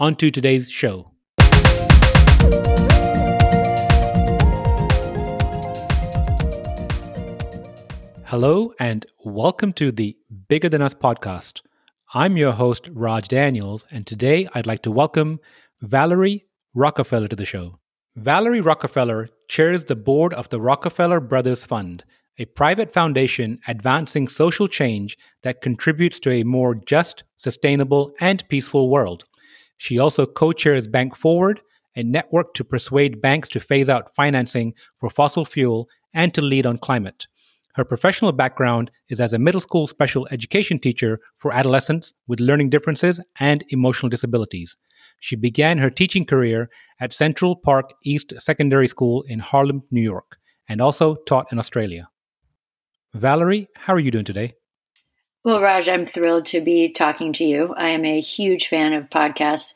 on to today's show. Hello, and welcome to the Bigger Than Us podcast. I'm your host, Raj Daniels, and today I'd like to welcome Valerie Rockefeller to the show. Valerie Rockefeller chairs the board of the Rockefeller Brothers Fund, a private foundation advancing social change that contributes to a more just, sustainable, and peaceful world. She also co chairs Bank Forward, a network to persuade banks to phase out financing for fossil fuel and to lead on climate. Her professional background is as a middle school special education teacher for adolescents with learning differences and emotional disabilities. She began her teaching career at Central Park East Secondary School in Harlem, New York, and also taught in Australia. Valerie, how are you doing today? Well, Raj, I'm thrilled to be talking to you. I am a huge fan of podcasts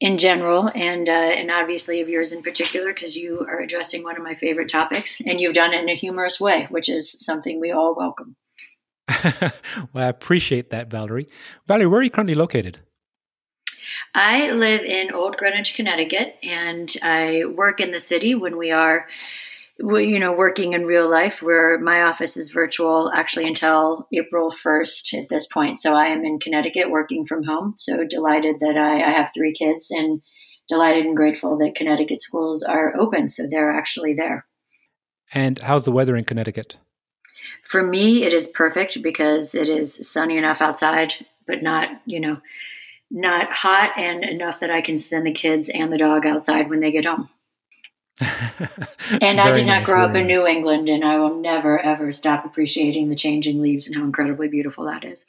in general, and uh, and obviously of yours in particular, because you are addressing one of my favorite topics, and you've done it in a humorous way, which is something we all welcome. well, I appreciate that, Valerie. Valerie, where are you currently located? I live in Old Greenwich, Connecticut, and I work in the city when we are you know, working in real life where my office is virtual actually until April 1st at this point. So I am in Connecticut working from home. So delighted that I, I have three kids and delighted and grateful that Connecticut schools are open. So they're actually there. And how's the weather in Connecticut? For me, it is perfect because it is sunny enough outside, but not, you know, not hot and enough that I can send the kids and the dog outside when they get home. and I did not nice, grow up in New England, and I will never ever stop appreciating the changing leaves and how incredibly beautiful that is.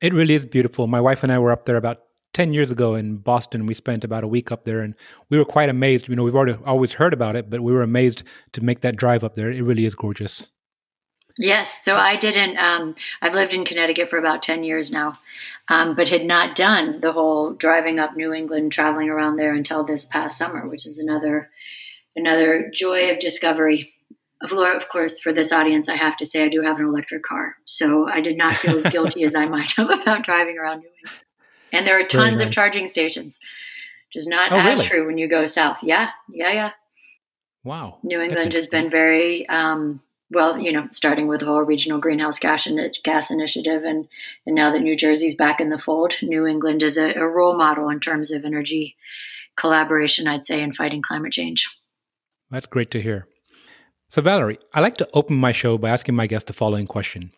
It really is beautiful. My wife and I were up there about 10 years ago in Boston. We spent about a week up there and we were quite amazed. You know, we've already always heard about it, but we were amazed to make that drive up there. It really is gorgeous. Yes. So I didn't, um, I've lived in Connecticut for about 10 years now, um, but had not done the whole driving up New England, traveling around there until this past summer, which is another another joy of discovery. Of course, for this audience, I have to say I do have an electric car, so I did not feel as guilty as I might have about driving around New England. And there are tons of charging stations, which is not oh, as really? true when you go south. Yeah, yeah, yeah. Wow. New England has been very um, well, you know, starting with the whole regional greenhouse gas, gas initiative, and and now that New Jersey's back in the fold, New England is a, a role model in terms of energy collaboration, I'd say, in fighting climate change. That's great to hear. So, Valerie, I like to open my show by asking my guest the following question.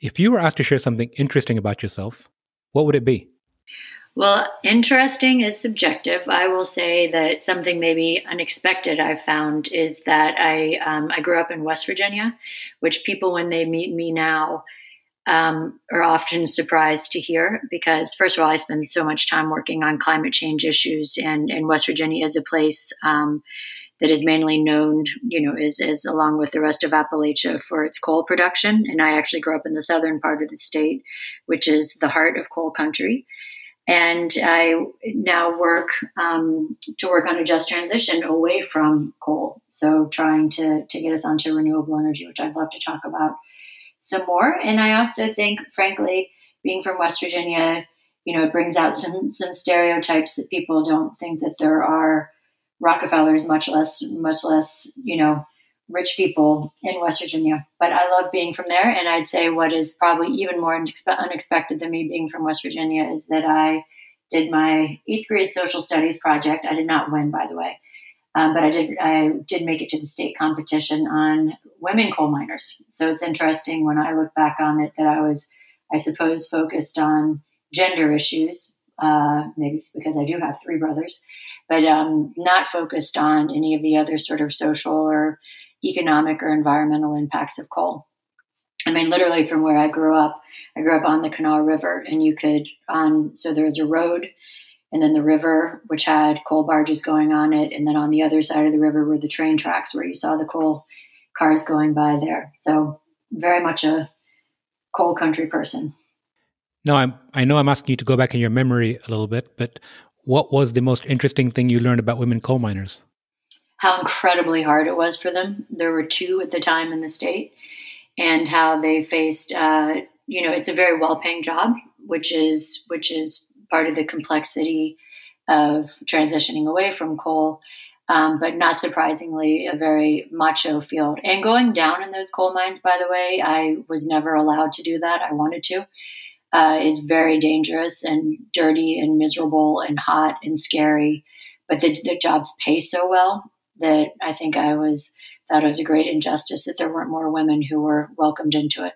If you were asked to share something interesting about yourself, what would it be? Well, interesting is subjective. I will say that something maybe unexpected I've found is that I um, I grew up in West Virginia, which people when they meet me now um, are often surprised to hear because first of all, I spend so much time working on climate change issues, and, and West Virginia is a place um, that is mainly known, you know, is, is along with the rest of Appalachia for its coal production. And I actually grew up in the southern part of the state, which is the heart of coal country. And I now work um, to work on a just transition away from coal. So trying to, to get us onto renewable energy, which I'd love to talk about some more. And I also think, frankly, being from West Virginia, you know, it brings out some some stereotypes that people don't think that there are Rockefellers, much less, much less, you know, rich people in West Virginia. But I love being from there. And I'd say what is probably even more unexpected than me being from West Virginia is that I did my eighth grade social studies project. I did not win, by the way. Um, but I did I did make it to the state competition on women coal miners. So it's interesting when I look back on it that I was, I suppose, focused on gender issues. Uh, maybe it's because I do have three brothers, but um, not focused on any of the other sort of social or economic or environmental impacts of coal. I mean, literally from where I grew up, I grew up on the Kanawha River, and you could on so there was a road and then the river, which had coal barges going on it, and then on the other side of the river were the train tracks where you saw the coal cars going by there. So very much a coal country person. Now, I'm, I know I'm asking you to go back in your memory a little bit, but what was the most interesting thing you learned about women coal miners? How incredibly hard it was for them. There were two at the time in the state, and how they faced. Uh, you know, it's a very well-paying job, which is which is part of the complexity of transitioning away from coal. Um, but not surprisingly, a very macho field. And going down in those coal mines, by the way, I was never allowed to do that. I wanted to uh, is very dangerous and dirty and miserable and hot and scary. But the, the jobs pay so well that I think I was thought it was a great injustice that there weren't more women who were welcomed into it.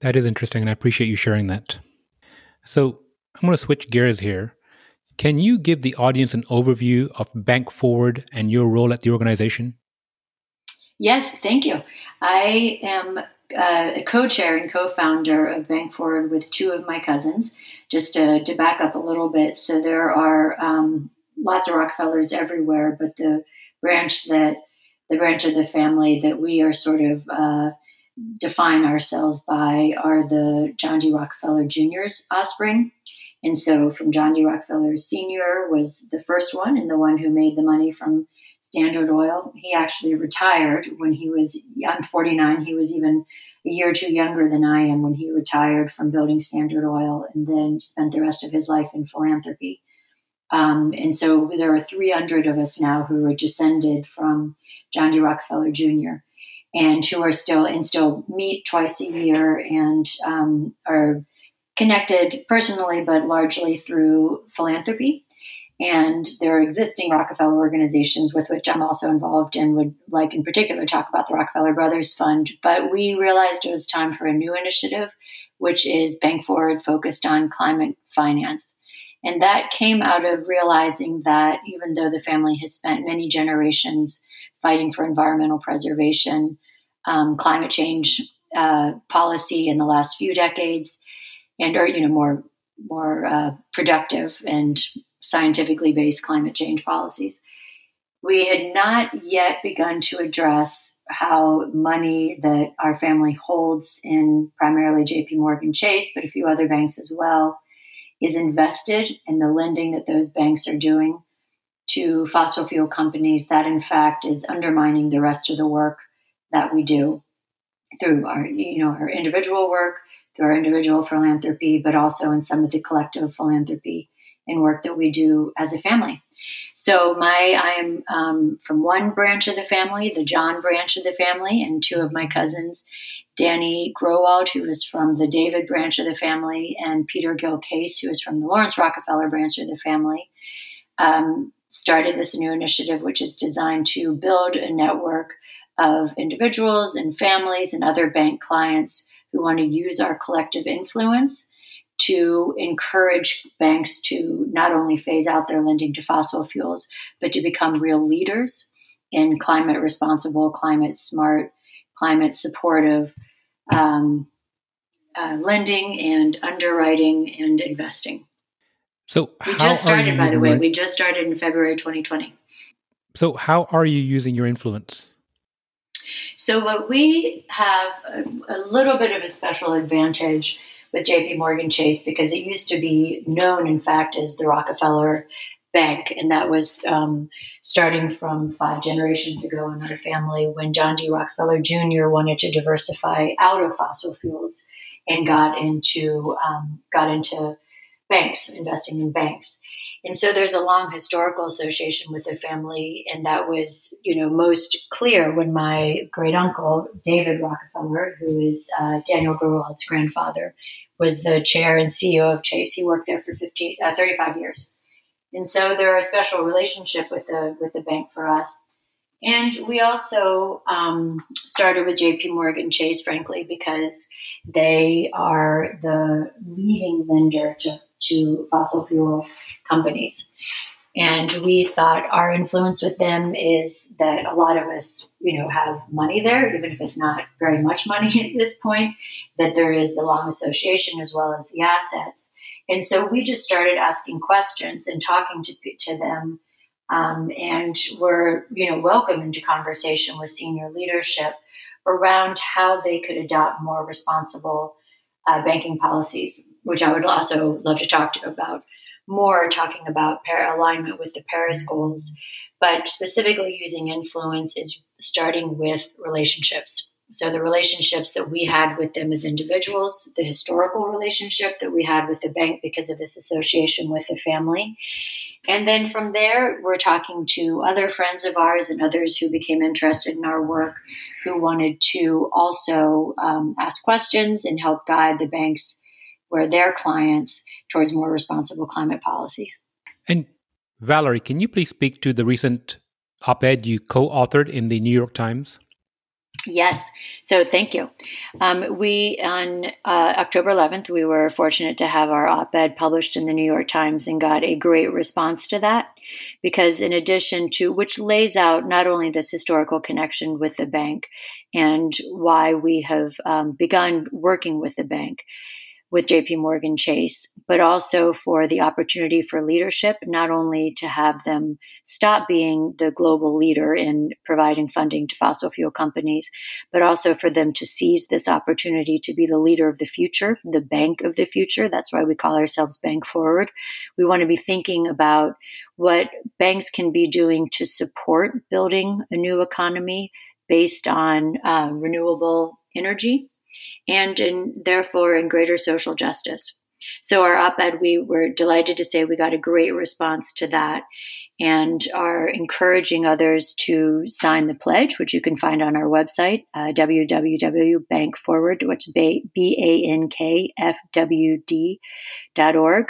That is interesting, and I appreciate you sharing that. So I'm going to switch gears here. Can you give the audience an overview of Bank Forward and your role at the organization? Yes, thank you. I am uh, a co-chair and co-founder of Bank Forward with two of my cousins. Just to, to back up a little bit, so there are um, lots of Rockefellers everywhere, but the branch that the branch of the family that we are sort of uh, define ourselves by are the John D. Rockefeller Jr.'s offspring. And so, from John D. Rockefeller Sr. was the first one and the one who made the money from Standard Oil. He actually retired when he was, I'm 49, he was even a year or two younger than I am when he retired from building Standard Oil and then spent the rest of his life in philanthropy. Um, and so there are 300 of us now who are descended from John D. Rockefeller Jr. and who are still and still meet twice a year and um, are connected personally, but largely through philanthropy. And there are existing Rockefeller organizations with which I'm also involved and would like in particular talk about the Rockefeller Brothers Fund. But we realized it was time for a new initiative, which is Bank Forward focused on climate finance. And that came out of realizing that even though the family has spent many generations fighting for environmental preservation, um, climate change uh, policy in the last few decades, and or you know more more uh, productive and scientifically based climate change policies. We had not yet begun to address how money that our family holds in primarily JP Morgan Chase, but a few other banks as well, is invested in the lending that those banks are doing to fossil fuel companies that in fact is undermining the rest of the work that we do through our you know our individual work through our individual philanthropy but also in some of the collective philanthropy and work that we do as a family. So my I'm um, from one branch of the family, the John branch of the family, and two of my cousins, Danny Growald, who is from the David branch of the family, and Peter Gill Case, who is from the Laurance Rockefeller branch of the family, um, started this new initiative, which is designed to build a network of individuals and families and other bank clients who want to use our collective influence to encourage banks to not only phase out their lending to fossil fuels, but to become real leaders in climate responsible, climate smart, climate supportive um, uh, lending and underwriting and investing. So we just started, by the way. Your... We just started in February 2020. So how are you using your influence? So what we have a, a little bit of a special advantage with JP Morgan Chase because it used to be known, in fact, as the Rockefeller Bank. And that was um, starting from five generations ago in our family when John D. Rockefeller Jr. wanted to diversify out of fossil fuels and got into um, got into banks, investing in banks. And so there's a long historical association with the family, and that was, you know, most clear when my great uncle David Rockefeller, who is uh, Daniel Growald's grandfather, was the chair and CEO of Chase. He worked there for 15, uh, 35 years, and so there are a special relationship with the with the bank for us. And we also um, started with JP Morgan Chase, frankly, because they are the leading lender to to fossil fuel companies. And we thought our influence with them is that a lot of us, you know, have money there, even if it's not very much money at this point, that there is the long association as well as the assets. And so we just started asking questions and talking to, to them. Um, and we're, you know, welcome into conversation with senior leadership around how they could adopt more responsible uh, banking policies, which I would also love to talk to about more, talking about pair alignment with the Paris goals. But specifically using influence is starting with relationships. So the relationships that we had with them as individuals, the historical relationship that we had with the bank because of this association with the family. And then from there, we're talking to other friends of ours and others who became interested in our work who wanted to also um, ask questions and help guide the banks where their clients towards more responsible climate policies. And Valerie, can you please speak to the recent op ed you co authored in the New York Times? Yes. So thank you. Um, we, on uh, October 11th, we were fortunate to have our op ed published in the New York Times and got a great response to that. Because, in addition to which lays out not only this historical connection with the bank and why we have um, begun working with the bank, with JP Morgan Chase, but also for the opportunity for leadership, not only to have them stop being the global leader in providing funding to fossil fuel companies, but also for them to seize this opportunity to be the leader of the future, the bank of the future. That's why we call ourselves Bank Forward. We want to be thinking about what banks can be doing to support building a new economy based on uh, renewable energy and in, therefore in greater social justice. So, our op ed, we were delighted to say we got a great response to that and are encouraging others to sign the pledge, which you can find on our website, uh, www.bankforward, which B-A-N-K-F-W-D dot org.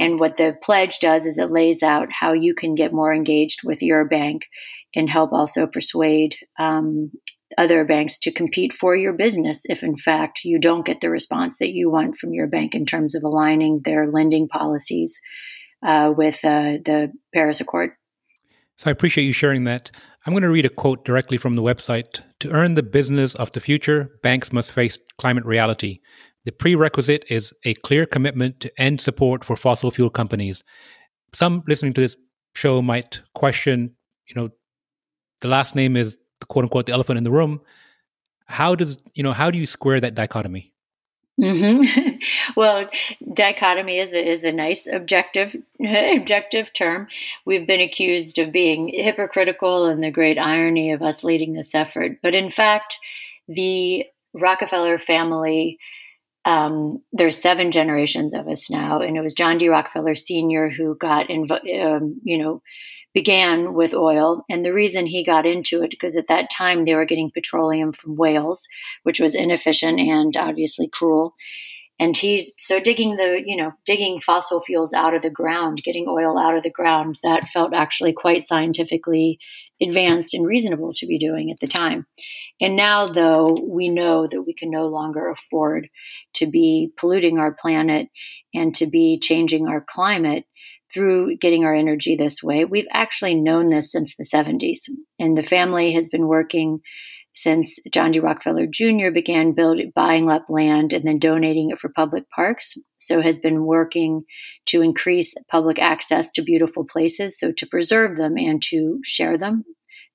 And what the pledge does is it lays out how you can get more engaged with your bank and help also persuade um, other banks to compete for your business if, in fact, you don't get the response that you want from your bank in terms of aligning their lending policies uh, with uh, the Paris Accord. So I appreciate you sharing that. I'm going to read a quote directly from the website. To earn the business of the future, banks must face climate reality. The prerequisite is a clear commitment to end support for fossil fuel companies. Some listening to this show might question, you know, the last name is quote unquote the elephant in the room. How does you know how do you square that dichotomy? Mm-hmm. well, dichotomy is a, is a nice objective objective term. We've been accused of being hypocritical and the great irony of us leading this effort, but in fact, the Rockefeller family. Um, there's seven generations of us now, and it was John D. Rockefeller Sr. who got, inv- um, you know, began with oil. And the reason he got into it, because at that time they were getting petroleum from whales, which was inefficient and obviously cruel. And he's so digging the, you know, digging fossil fuels out of the ground, getting oil out of the ground, that felt actually quite scientifically advanced and reasonable to be doing at the time. And now, though, we know that we can no longer afford to be polluting our planet and to be changing our climate through getting our energy this way. We've actually known this since the 70s, and the family has been working since John D. Rockefeller Jr. began building, buying up land and then donating it for public parks. So has been working to increase public access to beautiful places, so to preserve them and to share them.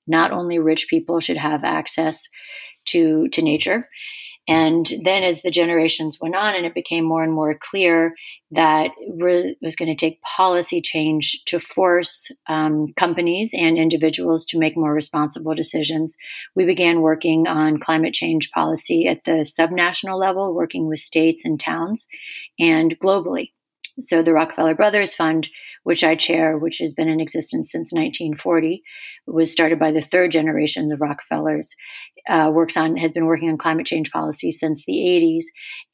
Not only rich people should have access to to nature, and then, as the generations went on, and it became more and more clear that it was going to take policy change to force um, companies and individuals to make more responsible decisions, we began working on climate change policy at the subnational level, working with states and towns, and globally. So, the Rockefeller Brothers Fund, which I chair, which has been in existence since 1940, was started by the third generations of Rockefellers. Uh, works on has been working on climate change policy since the 80s,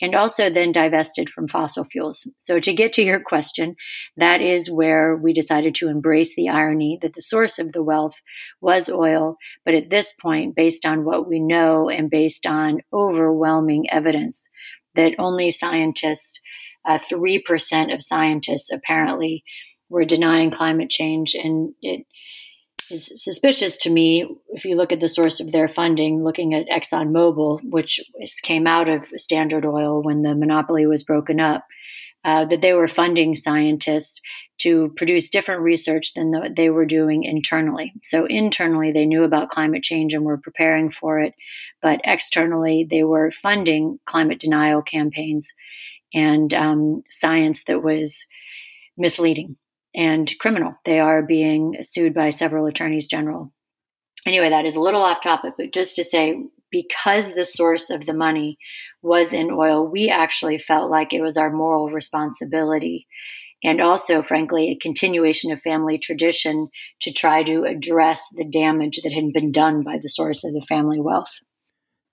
and also then divested from fossil fuels. So, to get to your question, that is where we decided to embrace the irony that the source of the wealth was oil, but at this point, based on what we know and based on overwhelming evidence that only scientists uh, 3% of scientists apparently were denying climate change. And it is suspicious to me if you look at the source of their funding, looking at ExxonMobil, which came out of Standard Oil when the monopoly was broken up. uh, that they were funding scientists to produce different research than the, they were doing internally. So, internally, they knew about climate change and were preparing for it, but externally, they were funding climate denial campaigns and um, science that was misleading and criminal. They are being sued by several attorneys general. Anyway, that is a little off topic, but just to say, because the source of the money was in oil, we actually felt like it was our moral responsibility and also, frankly, a continuation of family tradition to try to address the damage that had been done by the source of the family wealth.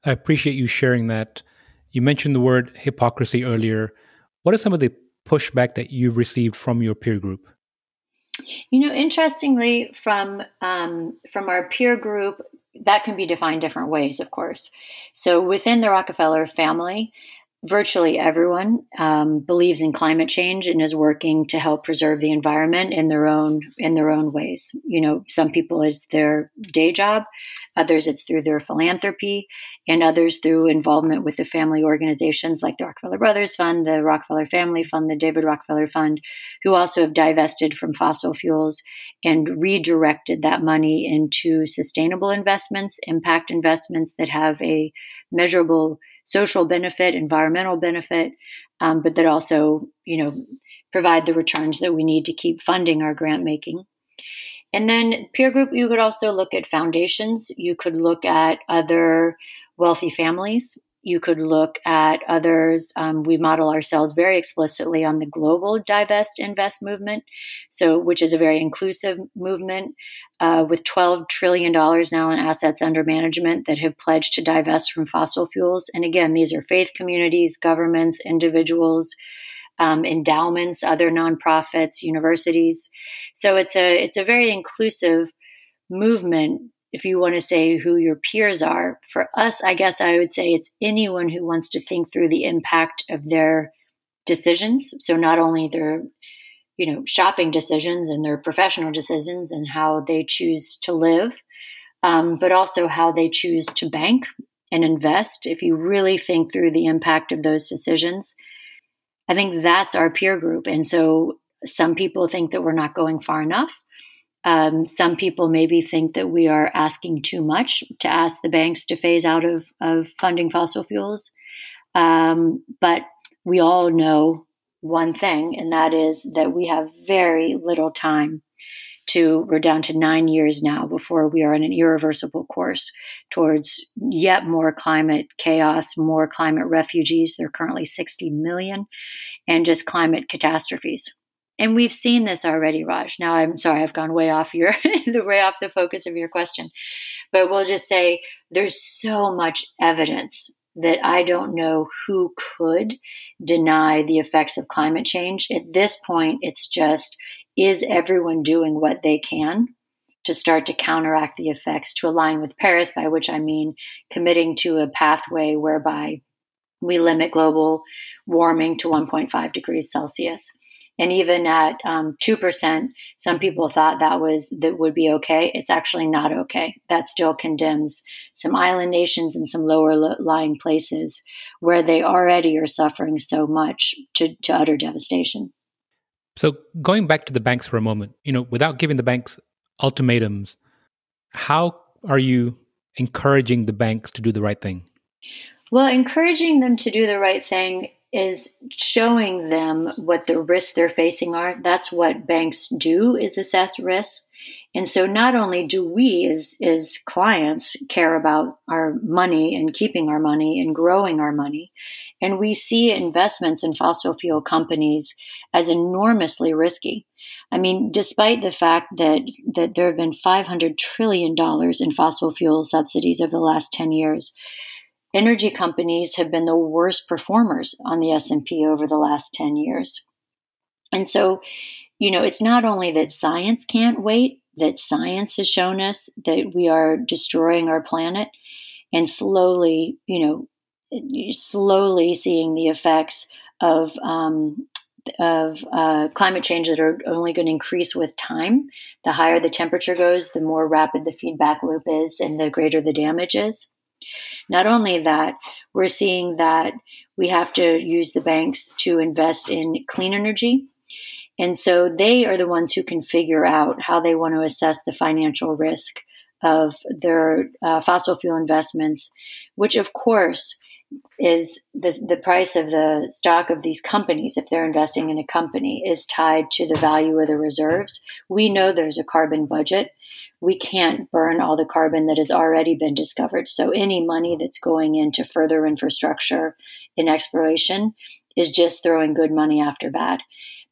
I appreciate you sharing that. You mentioned the word hypocrisy earlier. What are some of the pushback that you've received from your peer group? You know, interestingly, from um, from our peer group, that can be defined different ways, of course. So within the Rockefeller family, virtually everyone um, believes in climate change and is working to help preserve the environment in their own in their own ways. You know, some people it's their day job, others it's through their philanthropy, and others through involvement with the family organizations like the Rockefeller Brothers Fund, the Rockefeller Family Fund, the David Rockefeller Fund, who also have divested from fossil fuels and redirected that money into sustainable investments, impact investments that have a measurable social benefit, environmental benefit, um, but that also, you know, provide the returns that we need to keep funding our grant making. And then peer group, you could also look at foundations. You could look at other wealthy families you could look at others. Um, we model ourselves very explicitly on the global divest invest movement, so which is a very inclusive movement uh, with 12 trillion dollars now in assets under management that have pledged to divest from fossil fuels. And again, these are faith communities, governments, individuals. Um, endowments, other nonprofits, universities. So it's a it's a very inclusive movement if you want to say who your peers are, for us, I guess I would say it's anyone who wants to think through the impact of their decisions. So not only their, you know, shopping decisions and their professional decisions and how they choose to live, um, but also how they choose to bank and invest. If you really think through the impact of those decisions, I think that's our peer group. And so some people think that we're not going far enough. Um, some people maybe think that we are asking too much to ask the banks to phase out of, of funding fossil fuels. Um, but we all know one thing, and that is that we have very little time to, we're down to nine years now before we are on an irreversible course towards yet more climate chaos, more climate refugees. There are currently 60 million, and just climate catastrophes and we've seen this already raj. Now i'm sorry i've gone way off your the way off the focus of your question. But we'll just say there's so much evidence that i don't know who could deny the effects of climate change. At this point it's just is everyone doing what they can to start to counteract the effects to align with paris by which i mean committing to a pathway whereby we limit global warming to 1.5 degrees celsius and even at um, 2% some people thought that was that would be okay. It's actually not okay. That still condemns some island nations and some lower lying places where they already are suffering so much to, to utter devastation. So going back to the banks for a moment you know without giving the banks ultimatums how are you encouraging the banks to do the right thing? Well encouraging them to do the right thing is showing them what the risks they're facing are. That's what banks do is assess risk. And so not only do we as, as clients care about our money and keeping our money and growing our money, and we see investments in fossil fuel companies as enormously risky. I mean, despite the fact that, that there have been $500 trillion in fossil fuel subsidies over the last 10 years, energy companies have been the worst performers on the S&P over the last 10 years. And so, you know, it's not only that science can't wait, that science has shown us that we are destroying our planet and slowly, you know, slowly seeing the effects of um, of uh, climate change that are only going to increase with time. The higher the temperature goes, the more rapid the feedback loop is, and the greater the damage is. Not only that, we're seeing that we have to use the banks to invest in clean energy. And so they are the ones who can figure out how they want to assess the financial risk of their uh, fossil fuel investments, which of course is the, the price of the stock of these companies, if they're investing in a company, is tied to the value of the reserves. We know there's a carbon budget. We can't burn all the carbon that has already been discovered. So any money that's going into further infrastructure in exploration is just throwing good money after bad.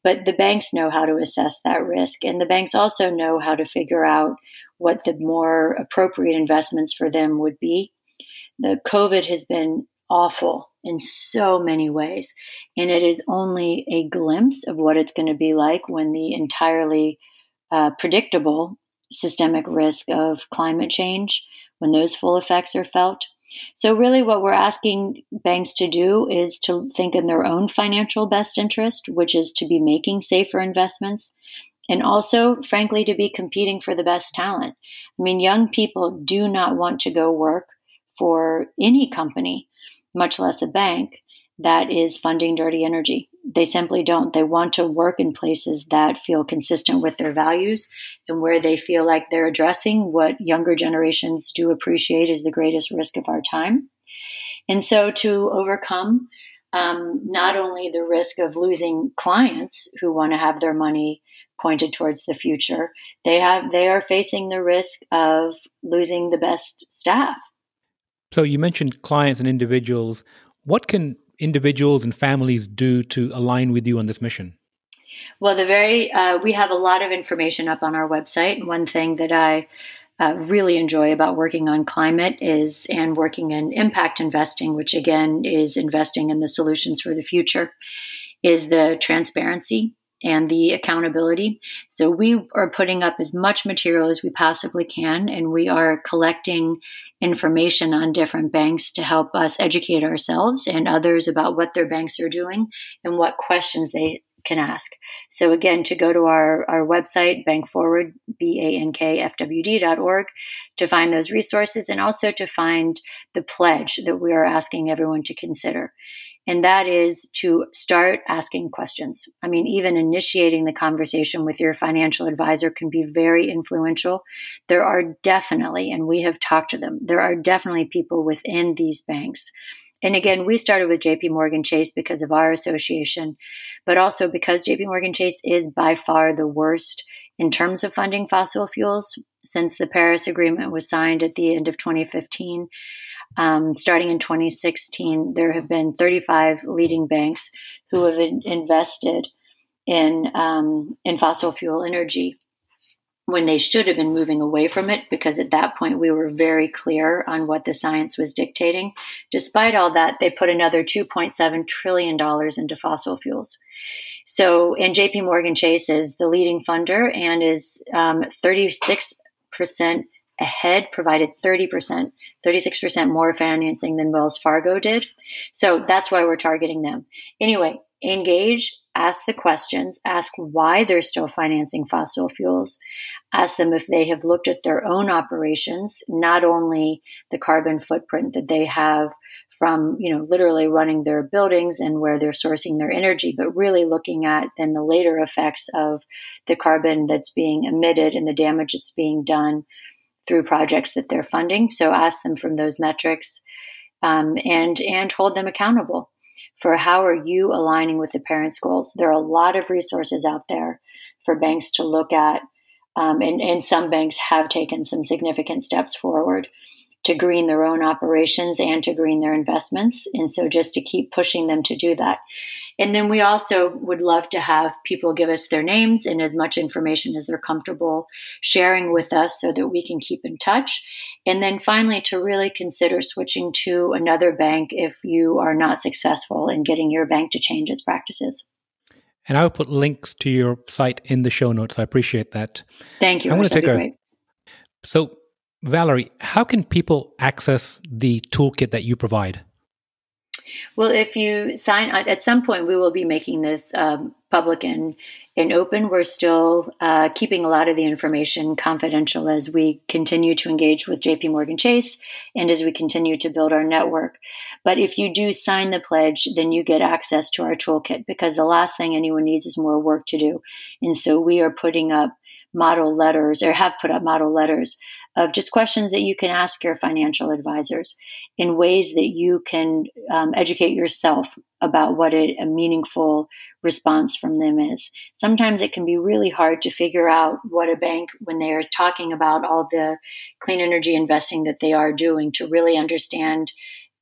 But the banks know how to assess that risk. And the banks also know how to figure out what the more appropriate investments for them would be. The COVID has been awful in so many ways. And it is only a glimpse of what it's going to be like when the entirely uh, predictable systemic risk of climate change, when those full effects are felt. So, really, what we're asking banks to do is to think in their own financial best interest, which is to be making safer investments, and also, frankly, to be competing for the best talent. I mean, young people do not want to go work for any company, much less a bank, that is funding dirty energy. They simply don't. They want to work in places that feel consistent with their values and where they feel like they're addressing what younger generations do appreciate is the greatest risk of our time. And so, to overcome um, not only the risk of losing clients who want to have their money pointed towards the future, they have they are facing the risk of losing the best staff. So you mentioned clients and individuals. What can individuals and families do to align with you on this mission? Well, the very uh, we have a lot of information up on our website. One thing that I uh, really enjoy about working on climate is and working in impact investing, which again is investing in the solutions for the future, is the transparency and the accountability. So we are putting up as much material as we possibly can, and we are collecting information on different banks to help us educate ourselves and others about what their banks are doing and what questions they can ask. So again, to go to our, our website, bankforward, B-A-N-K-F-W-D.org, to find those resources and also to find the pledge that we are asking everyone to consider and that is to start asking questions. I mean, even initiating the conversation with your financial advisor can be very influential. There are definitely, and we have talked to them, there are definitely people within these banks. And again, we started with JP Morgan Chase because of our association, but also because JP Morgan Chase is by far the worst in terms of funding fossil fuels since the Paris Agreement was signed at the end of 2015. Um, starting in 2016, there have been 35 leading banks who have in, invested in um, in fossil fuel energy when they should have been moving away from it because at that point we were very clear on what the science was dictating. Despite all that, they put another 2.7 trillion dollars into fossil fuels. So, and JP Morgan Chase is the leading funder and is um, 36 percent ahead, provided 30%, 36% more financing than Wells Fargo did. So that's why we're targeting them. Anyway, engage, ask the questions, ask why they're still financing fossil fuels, ask them if they have looked at their own operations, not only the carbon footprint that they have from, you know, literally running their buildings and where they're sourcing their energy, but really looking at then the later effects of the carbon that's being emitted and the damage that's being done through projects that they're funding. So ask them from those metrics um, and and hold them accountable for how are you aligning with the Paris goals. There are a lot of resources out there for banks to look at, um, and, and some banks have taken some significant steps forward to green their own operations and to green their investments. And so just to keep pushing them to do that. And then we also would love to have people give us their names and as much information as they're comfortable sharing with us so that we can keep in touch. And then finally, to really consider switching to another bank if you are not successful in getting your bank to change its practices. And I will put links to your site in the show notes. I appreciate that. Thank you. I want to take a. Great. So Valerie, how can people access the toolkit that you provide? Well, if you sign at some point, we will be making this um, public and, and open. We're still uh, keeping a lot of the information confidential as we continue to engage with JP Morgan Chase and as we continue to build our network. But if you do sign the pledge, then you get access to our toolkit because the last thing anyone needs is more work to do. And so we are putting up model letters or have put up model letters of just questions that you can ask your financial advisors in ways that you can um, educate yourself about what a, a meaningful response from them is. Sometimes it can be really hard to figure out what a bank, when they are talking about all the clean energy investing that they are doing, to really understand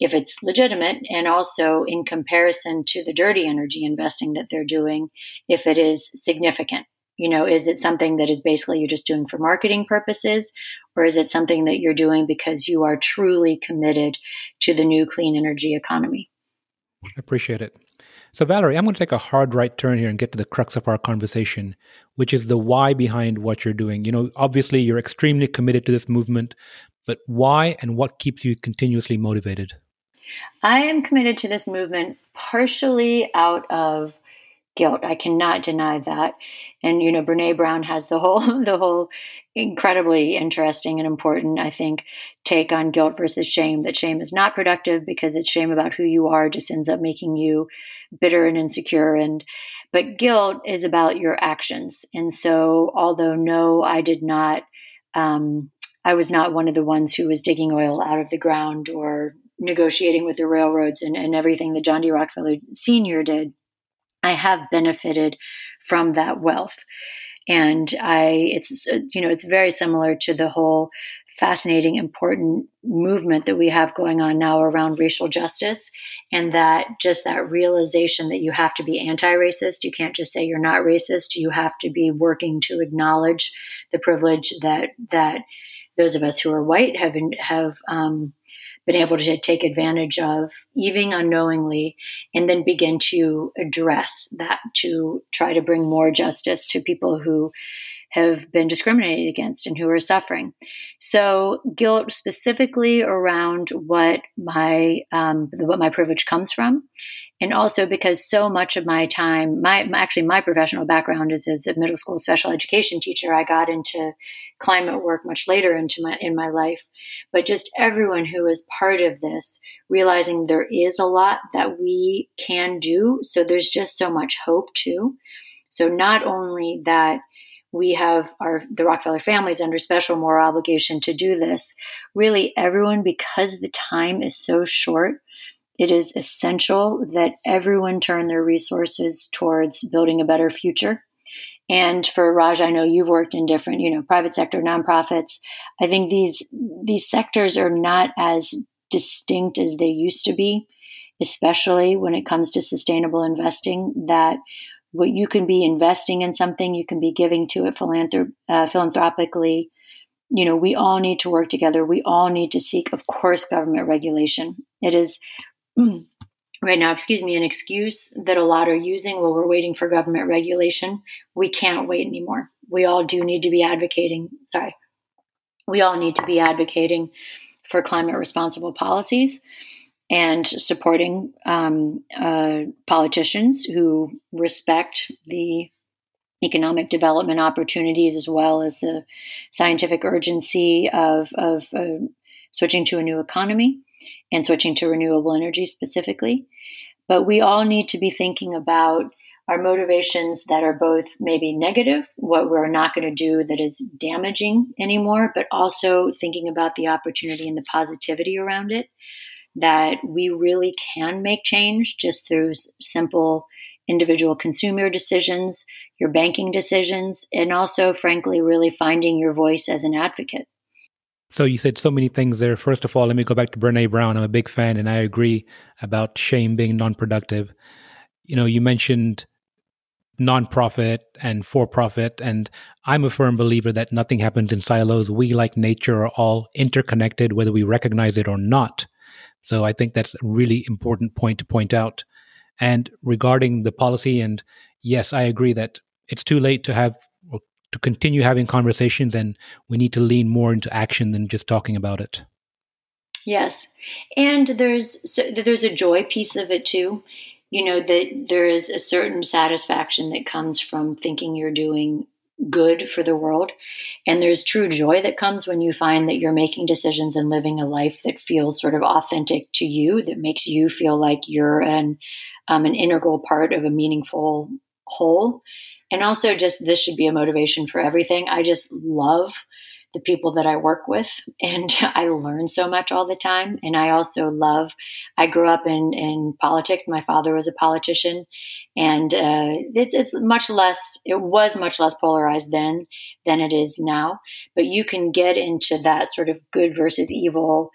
if it's legitimate and also in comparison to the dirty energy investing that they're doing, if it is significant. You know, is it something that is basically you're just doing for marketing purposes, or is it something that you're doing because you are truly committed to the new clean energy economy? I appreciate it. So, Valerie, I'm going to take a hard right turn here and get to the crux of our conversation, which is the why behind what you're doing. You know, obviously, you're extremely committed to this movement, but why and what keeps you continuously motivated? I am committed to this movement partially out of guilt. I cannot deny that. And you know, Brene Brown has the whole the whole incredibly interesting and important, I think, take on guilt versus shame. That shame is not productive because it's shame about who you are just ends up making you bitter and insecure and but guilt is about your actions. And so although no, I did not um, I was not one of the ones who was digging oil out of the ground or negotiating with the railroads and, and everything that John D. Rockefeller Sr. did. I have benefited from that wealth. And I, it's, you know, it's very similar to the whole fascinating, important movement that we have going on now around racial justice. And that just that realization that you have to be anti racist. You can't just say you're not racist. You have to be working to acknowledge the privilege that, that those of us who are white have, have, um, been able to take advantage of, even unknowingly, and then begin to address that to try to bring more justice to people who have been discriminated against and who are suffering. So, guilt specifically around what my um, what my privilege comes from, and also because so much of my time, my actually my professional background is as a middle school special education teacher. I got into climate work much later into my in my life, but just everyone who is part of this, realizing there is a lot that we can do. So there's just so much hope too. So not only that we have our the Rockefeller families under special moral obligation to do this. Really, everyone, because the time is so short, it is essential that everyone turn their resources towards building a better future. And for Raj, I know you've worked in different, you know, private sector nonprofits. I think these these sectors are not as distinct as they used to be, especially when it comes to sustainable investing. That what you can be investing in something, you can be giving to it philanthrop- uh, philanthropically. You know, we all need to work together. We all need to seek, of course, government regulation. It is right now, excuse me, an excuse that a lot are using while we're waiting for government regulation. We can't wait anymore. We all do need to be advocating. Sorry. We all need to be advocating for climate responsible policies and supporting um, uh, politicians who respect the economic development opportunities as well as the scientific urgency of, of uh, switching to a new economy and switching to renewable energy specifically. But we all need to be thinking about our motivations that are both maybe negative, what we're not going to do that is damaging anymore, but also thinking about the opportunity and the positivity around it that we really can make change just through simple individual consumer decisions, your banking decisions, and also, frankly, really finding your voice as an advocate. So you said so many things there. First of all, let me go back to Brene Brown. I'm a big fan, and I agree about shame being non-productive. You know, you mentioned nonprofit and for profit, and I'm a firm believer that nothing happens in silos. We, like nature, are all interconnected, whether we recognize it or not. So I think that's a really important point to point out. And regarding the policy, and yes, I agree that it's too late to have to continue having conversations, and we need to lean more into action than just talking about it. Yes, and there's so there's a joy piece of it too. You know that there is a certain satisfaction that comes from thinking you're doing good for the world, and there's true joy that comes when you find that you're making decisions and living a life that feels sort of authentic to you, that makes you feel like you're an um, an integral part of a meaningful whole. And also, just this should be a motivation for everything. I just love the people that I work with, and I learn so much all the time. And I also love. I grew up in in politics. My father was a politician, and uh, it's it's much less. It was much less polarized then than it is now. But you can get into that sort of good versus evil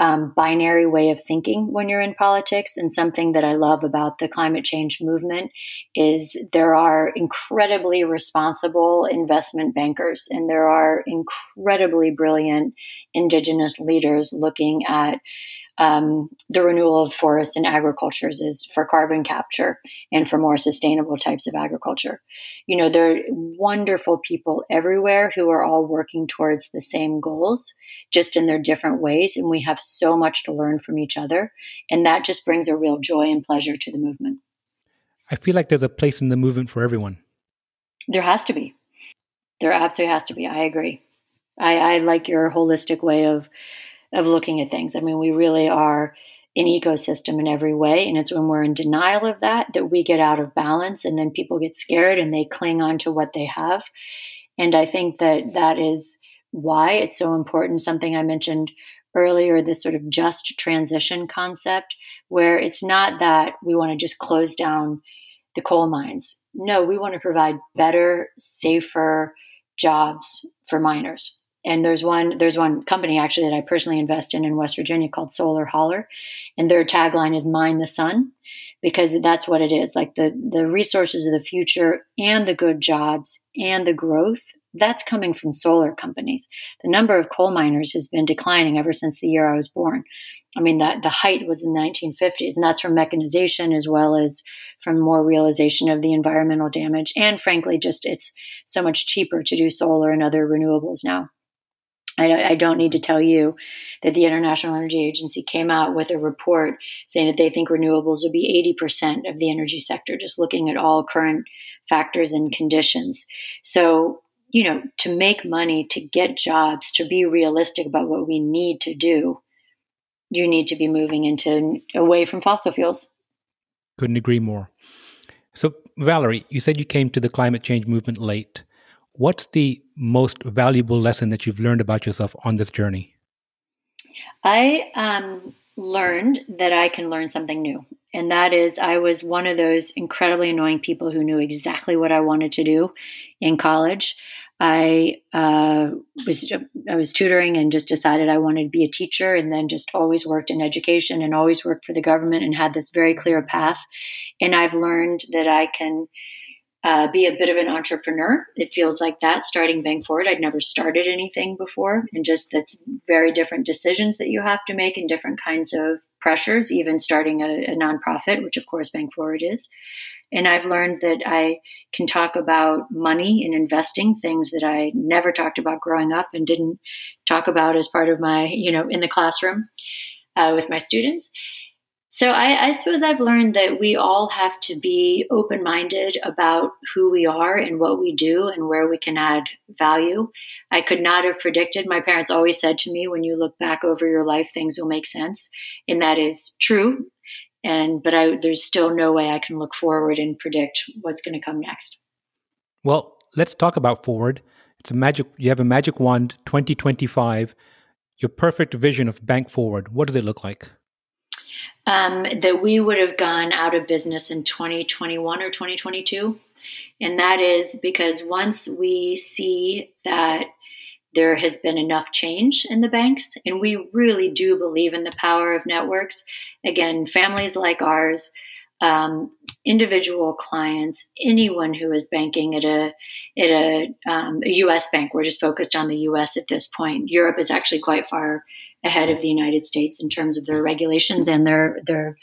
um, binary way of thinking when you're in politics. And something that I love about the climate change movement is there are incredibly responsible investment bankers and there are incredibly brilliant indigenous leaders looking at um, the renewal of forests and agricultures is for carbon capture and for more sustainable types of agriculture. You know, there are wonderful people everywhere who are all working towards the same goals, just in their different ways. And we have so much to learn from each other. And that just brings a real joy and pleasure to the movement. I feel like there's a place in the movement for everyone. There has to be. There absolutely has to be. I agree. I, I like your holistic way of of looking at things. I mean, we really are an ecosystem in every way. And it's when we're in denial of that that we get out of balance and then people get scared and they cling on to what they have. And I think that that is why it's so important. Something I mentioned earlier this sort of just transition concept, where it's not that we want to just close down the coal mines. No, we want to provide better, safer jobs for miners and there's one there's one company actually that I personally invest in in West Virginia called Solar Holler, and their tagline is "Mine the Sun," because that's what it is. Like the the resources of the future and the good jobs and the growth that's coming from solar companies. The number of coal miners has been declining ever since the year I was born. I mean, that the height was in the 1950s, and that's from mechanization as well as from more realization of the environmental damage. And frankly, just it's so much cheaper to do solar and other renewables now. I, don't need to tell you that the International Energy Agency came out with a report saying that they think renewables will be 80% of the energy sector, just looking at all current factors and conditions. So, you know, to make money, to get jobs, to be realistic about what we need to do, you need to be moving into away from fossil fuels. Couldn't agree more. So, Valerie, you said you came to the climate change movement late. What's the most valuable lesson that you've learned about yourself on this journey? I um, learned that I can learn something new. And that is, I was one of those incredibly annoying people who knew exactly what I wanted to do in college. I uh, was I was tutoring and just decided I wanted to be a teacher, and then just always worked in education and always worked for the government and had this very clear path. And I've learned that I can uh, be a bit of an entrepreneur. It feels like that starting Bank Forward. I'd never started anything before, and just that's very different decisions that you have to make and different kinds of pressures, even starting a, a nonprofit, which of course Bank Forward is. And I've learned that I can talk about money and investing, things that I never talked about growing up and didn't talk about as part of my, you know, in the classroom uh, with my students. So I, I, suppose I've learned that we all have to be open minded about who we are and what we do and where we can add value. I could not have predicted. My parents always said to me, when you look back over your life, things will make sense. And that is true. And but I, there's still no way I can look forward and predict what's going to come next. Well, let's talk about forward. It's a magic. You have a magic wand, 2025. Your perfect vision of Bank Forward. What does it look like? Um, that we would have gone out of business in 2021 or 2022. And that is because once we see that there has been enough change in the banks, and we really do believe in the power of networks. Again, families like ours, um, individual clients, anyone who is banking at a at a, um, a, U.S. bank. We're just focused on the U.S. at this point. Europe is actually quite far ahead of the United States in terms of their regulations and their their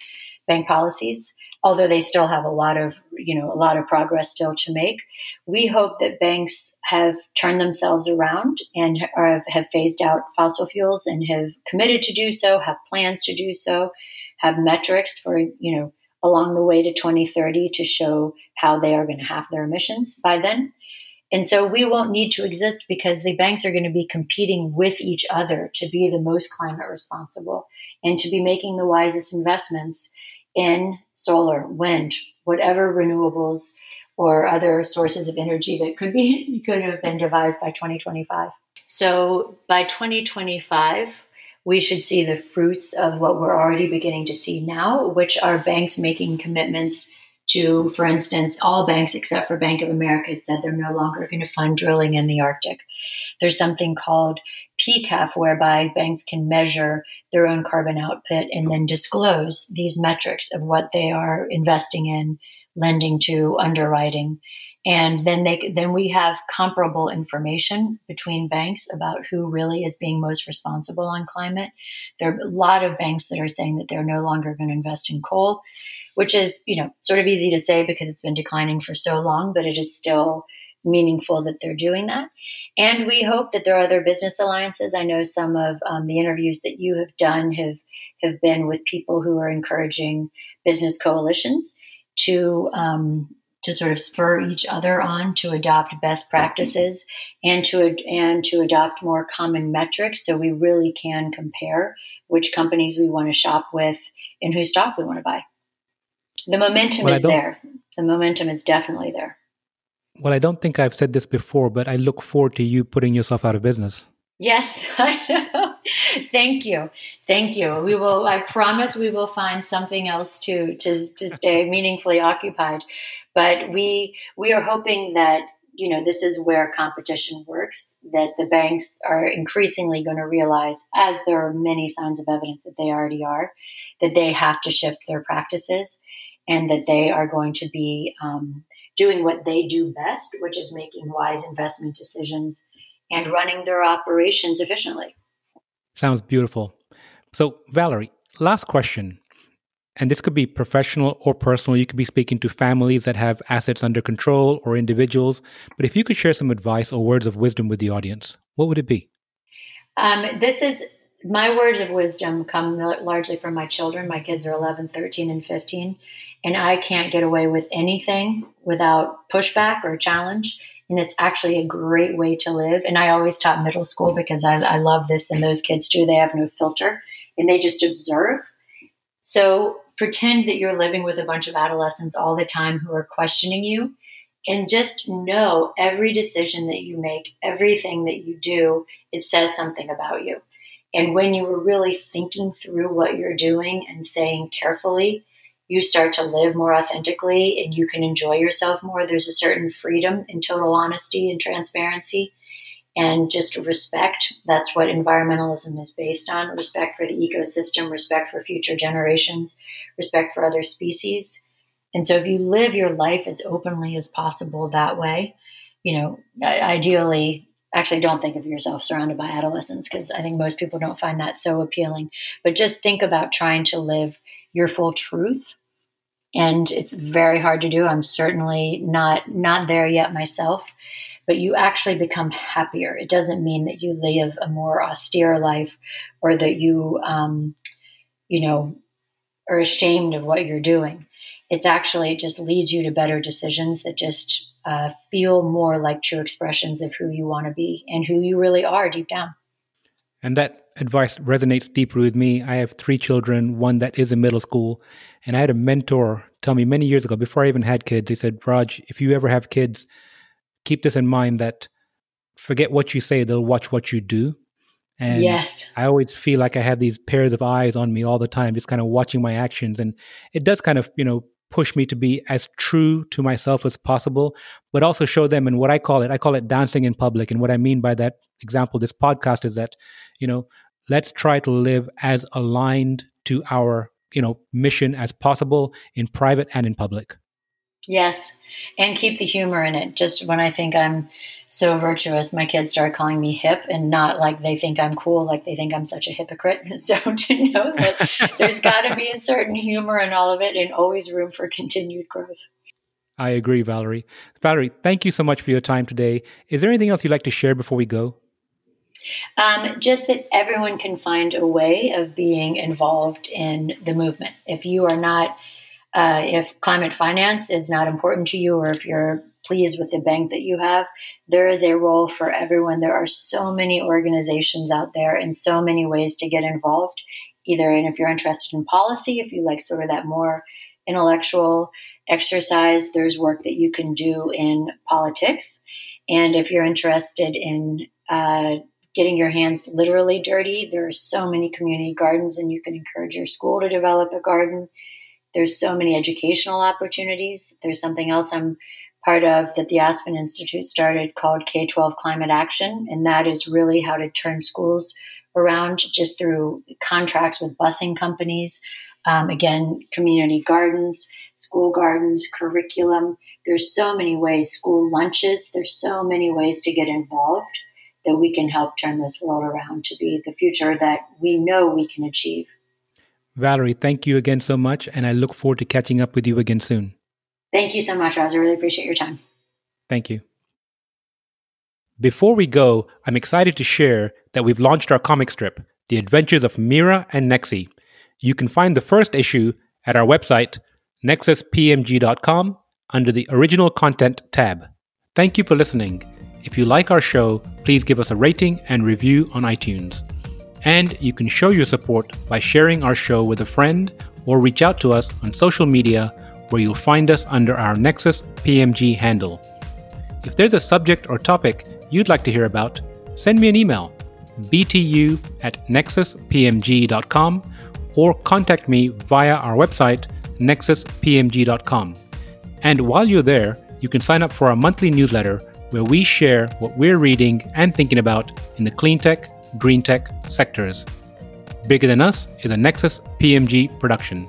bank policies. although they still have a lot of you know a lot of progress still to make we hope that banks have turned themselves around and have, have phased out fossil fuels and have committed to do so have plans to do so have metrics for you know along the way to 2030 to show how they are going to have their emissions by then and so we won't need to exist because the banks are going to be competing with each other to be the most climate responsible and to be making the wisest investments in solar, wind, whatever renewables or other sources of energy that could be could have been devised by 2025. So by 2025, we should see the fruits of what we're already beginning to see now, which are banks making commitments to, for instance, all banks except for Bank of America said they're no longer going to fund drilling in the Arctic. There's something called PCAF, whereby banks can measure their own carbon output and then disclose these metrics of what they are investing in, lending to, underwriting. And then they then we have comparable information between banks about who really is being most responsible on climate. There are a lot of banks that are saying that they're no longer going to invest in coal which is, you know, sort of easy to say because it's been declining for so long, but it is still meaningful that they're doing that. And we hope that there are other business alliances. I know some of um, the interviews that you have done have have been with people who are encouraging business coalitions to um, to sort of spur each other on to adopt best practices and to and to adopt more common metrics so we really can compare which companies we want to shop with and whose stock we want to buy. The momentum well, is there. The momentum is definitely there. Well, I don't think I've said this before, but I look forward to you putting yourself out of business. Yes, I know. Thank you, thank you. We will. I promise we will find something else to to to stay meaningfully occupied. But we we are hoping that you know this is where competition works. That the banks are increasingly going to realize, as there are many signs of evidence that they already are, that they have to shift their practices and that they are going to be um, doing what they do best, which is making wise investment decisions and running their operations efficiently. Sounds beautiful. So, Valerie, last question. And this could be professional or personal. You could be speaking to families that have assets under control or individuals. But if you could share some advice or words of wisdom with the audience, what would it be? Um, this is my words of wisdom come largely from my children. My kids are 11, 13, and 15 and I can't get away with anything without pushback or challenge. And it's actually a great way to live. And I always taught middle school because I, I love this, and those kids too. They have no filter and they just observe. So pretend that you're living with a bunch of adolescents all the time who are questioning you. And just know every decision that you make, everything that you do, it says something about you. And when you are really thinking through what you're doing and saying carefully, you start to live more authentically and you can enjoy yourself more. There's a certain freedom in total honesty and transparency and just respect. That's what environmentalism is based on respect for the ecosystem, respect for future generations, respect for other species. And so if you live your life as openly as possible that way, you know, ideally, actually don't think of yourself surrounded by adolescents because I think most people don't find that so appealing. But just think about trying to live your full truth. And it's very hard to do. I'm certainly not not there yet myself but you actually become happier. It doesn't mean that you live a more austere life or that you um, you know are ashamed of what you're doing. It's actually it just leads you to better decisions that just uh, feel more like true expressions of who you want to be and who you really are deep down and that advice resonates deeply with me. I have three children, one that is in middle school. And I had a mentor tell me many years ago, before I even had kids, he said, Raj, if you ever have kids, keep this in mind that forget what you say, they'll watch what you do. And yes. I always feel like I have these pairs of eyes on me all the time, just kind of watching my actions. And it does kind of, you know, push me to be as true to myself as possible, but also show them and what I call it, I call it dancing in public. And what I mean by that example, this podcast is that, you know, let's try to live as aligned to our, you know, mission as possible in private and in public. Yes. And keep the humor in it. Just when I think I'm so virtuous, my kids start calling me hip and not like they think I'm cool, like they think I'm such a hypocrite. Don't you know that there's got to be a certain humor in all of it and always room for continued growth. I agree, Valerie. Valerie, thank you so much for your time today. Is there anything else you'd like to share before we go? Um, just that everyone can find a way of being involved in the movement. If you are not, uh, if climate finance is not important to you, or if you're pleased with the bank that you have, there is a role for everyone. There are so many organizations out there and so many ways to get involved. Either, and if you're interested in policy, if you like sort of that more intellectual exercise, there's work that you can do in politics. And if you're interested in uh, getting your hands literally dirty, there are so many community gardens, and you can encourage your school to develop a garden. There's so many educational opportunities. There's something else I'm part of that the Aspen Institute started called K 12 Climate Action, and that is really how to turn schools around just through contracts with busing companies. Um, again, community gardens, school gardens, curriculum. There's so many ways, school lunches, there's so many ways to get involved that we can help turn this world around to be the future that we know we can achieve. Valerie, thank you again so much, and I look forward to catching up with you again soon. Thank you so much, Raj. I really appreciate your time. Thank you. Before we go, I'm excited to share that we've launched our comic strip, The Adventures of Mira and Nexi. You can find the first issue at our website, nexuspmg.com, under the Original Content tab. Thank you for listening. If you like our show, please give us a rating and review on iTunes. And you can show your support by sharing our show with a friend or reach out to us on social media where you'll find us under our Nexus PMG handle. If there's a subject or topic you'd like to hear about, send me an email btu at nexuspmg.com or contact me via our website nexuspmg.com. And while you're there, you can sign up for our monthly newsletter where we share what we're reading and thinking about in the clean tech, green tech sectors. Bigger Than Us is a Nexus PMG production.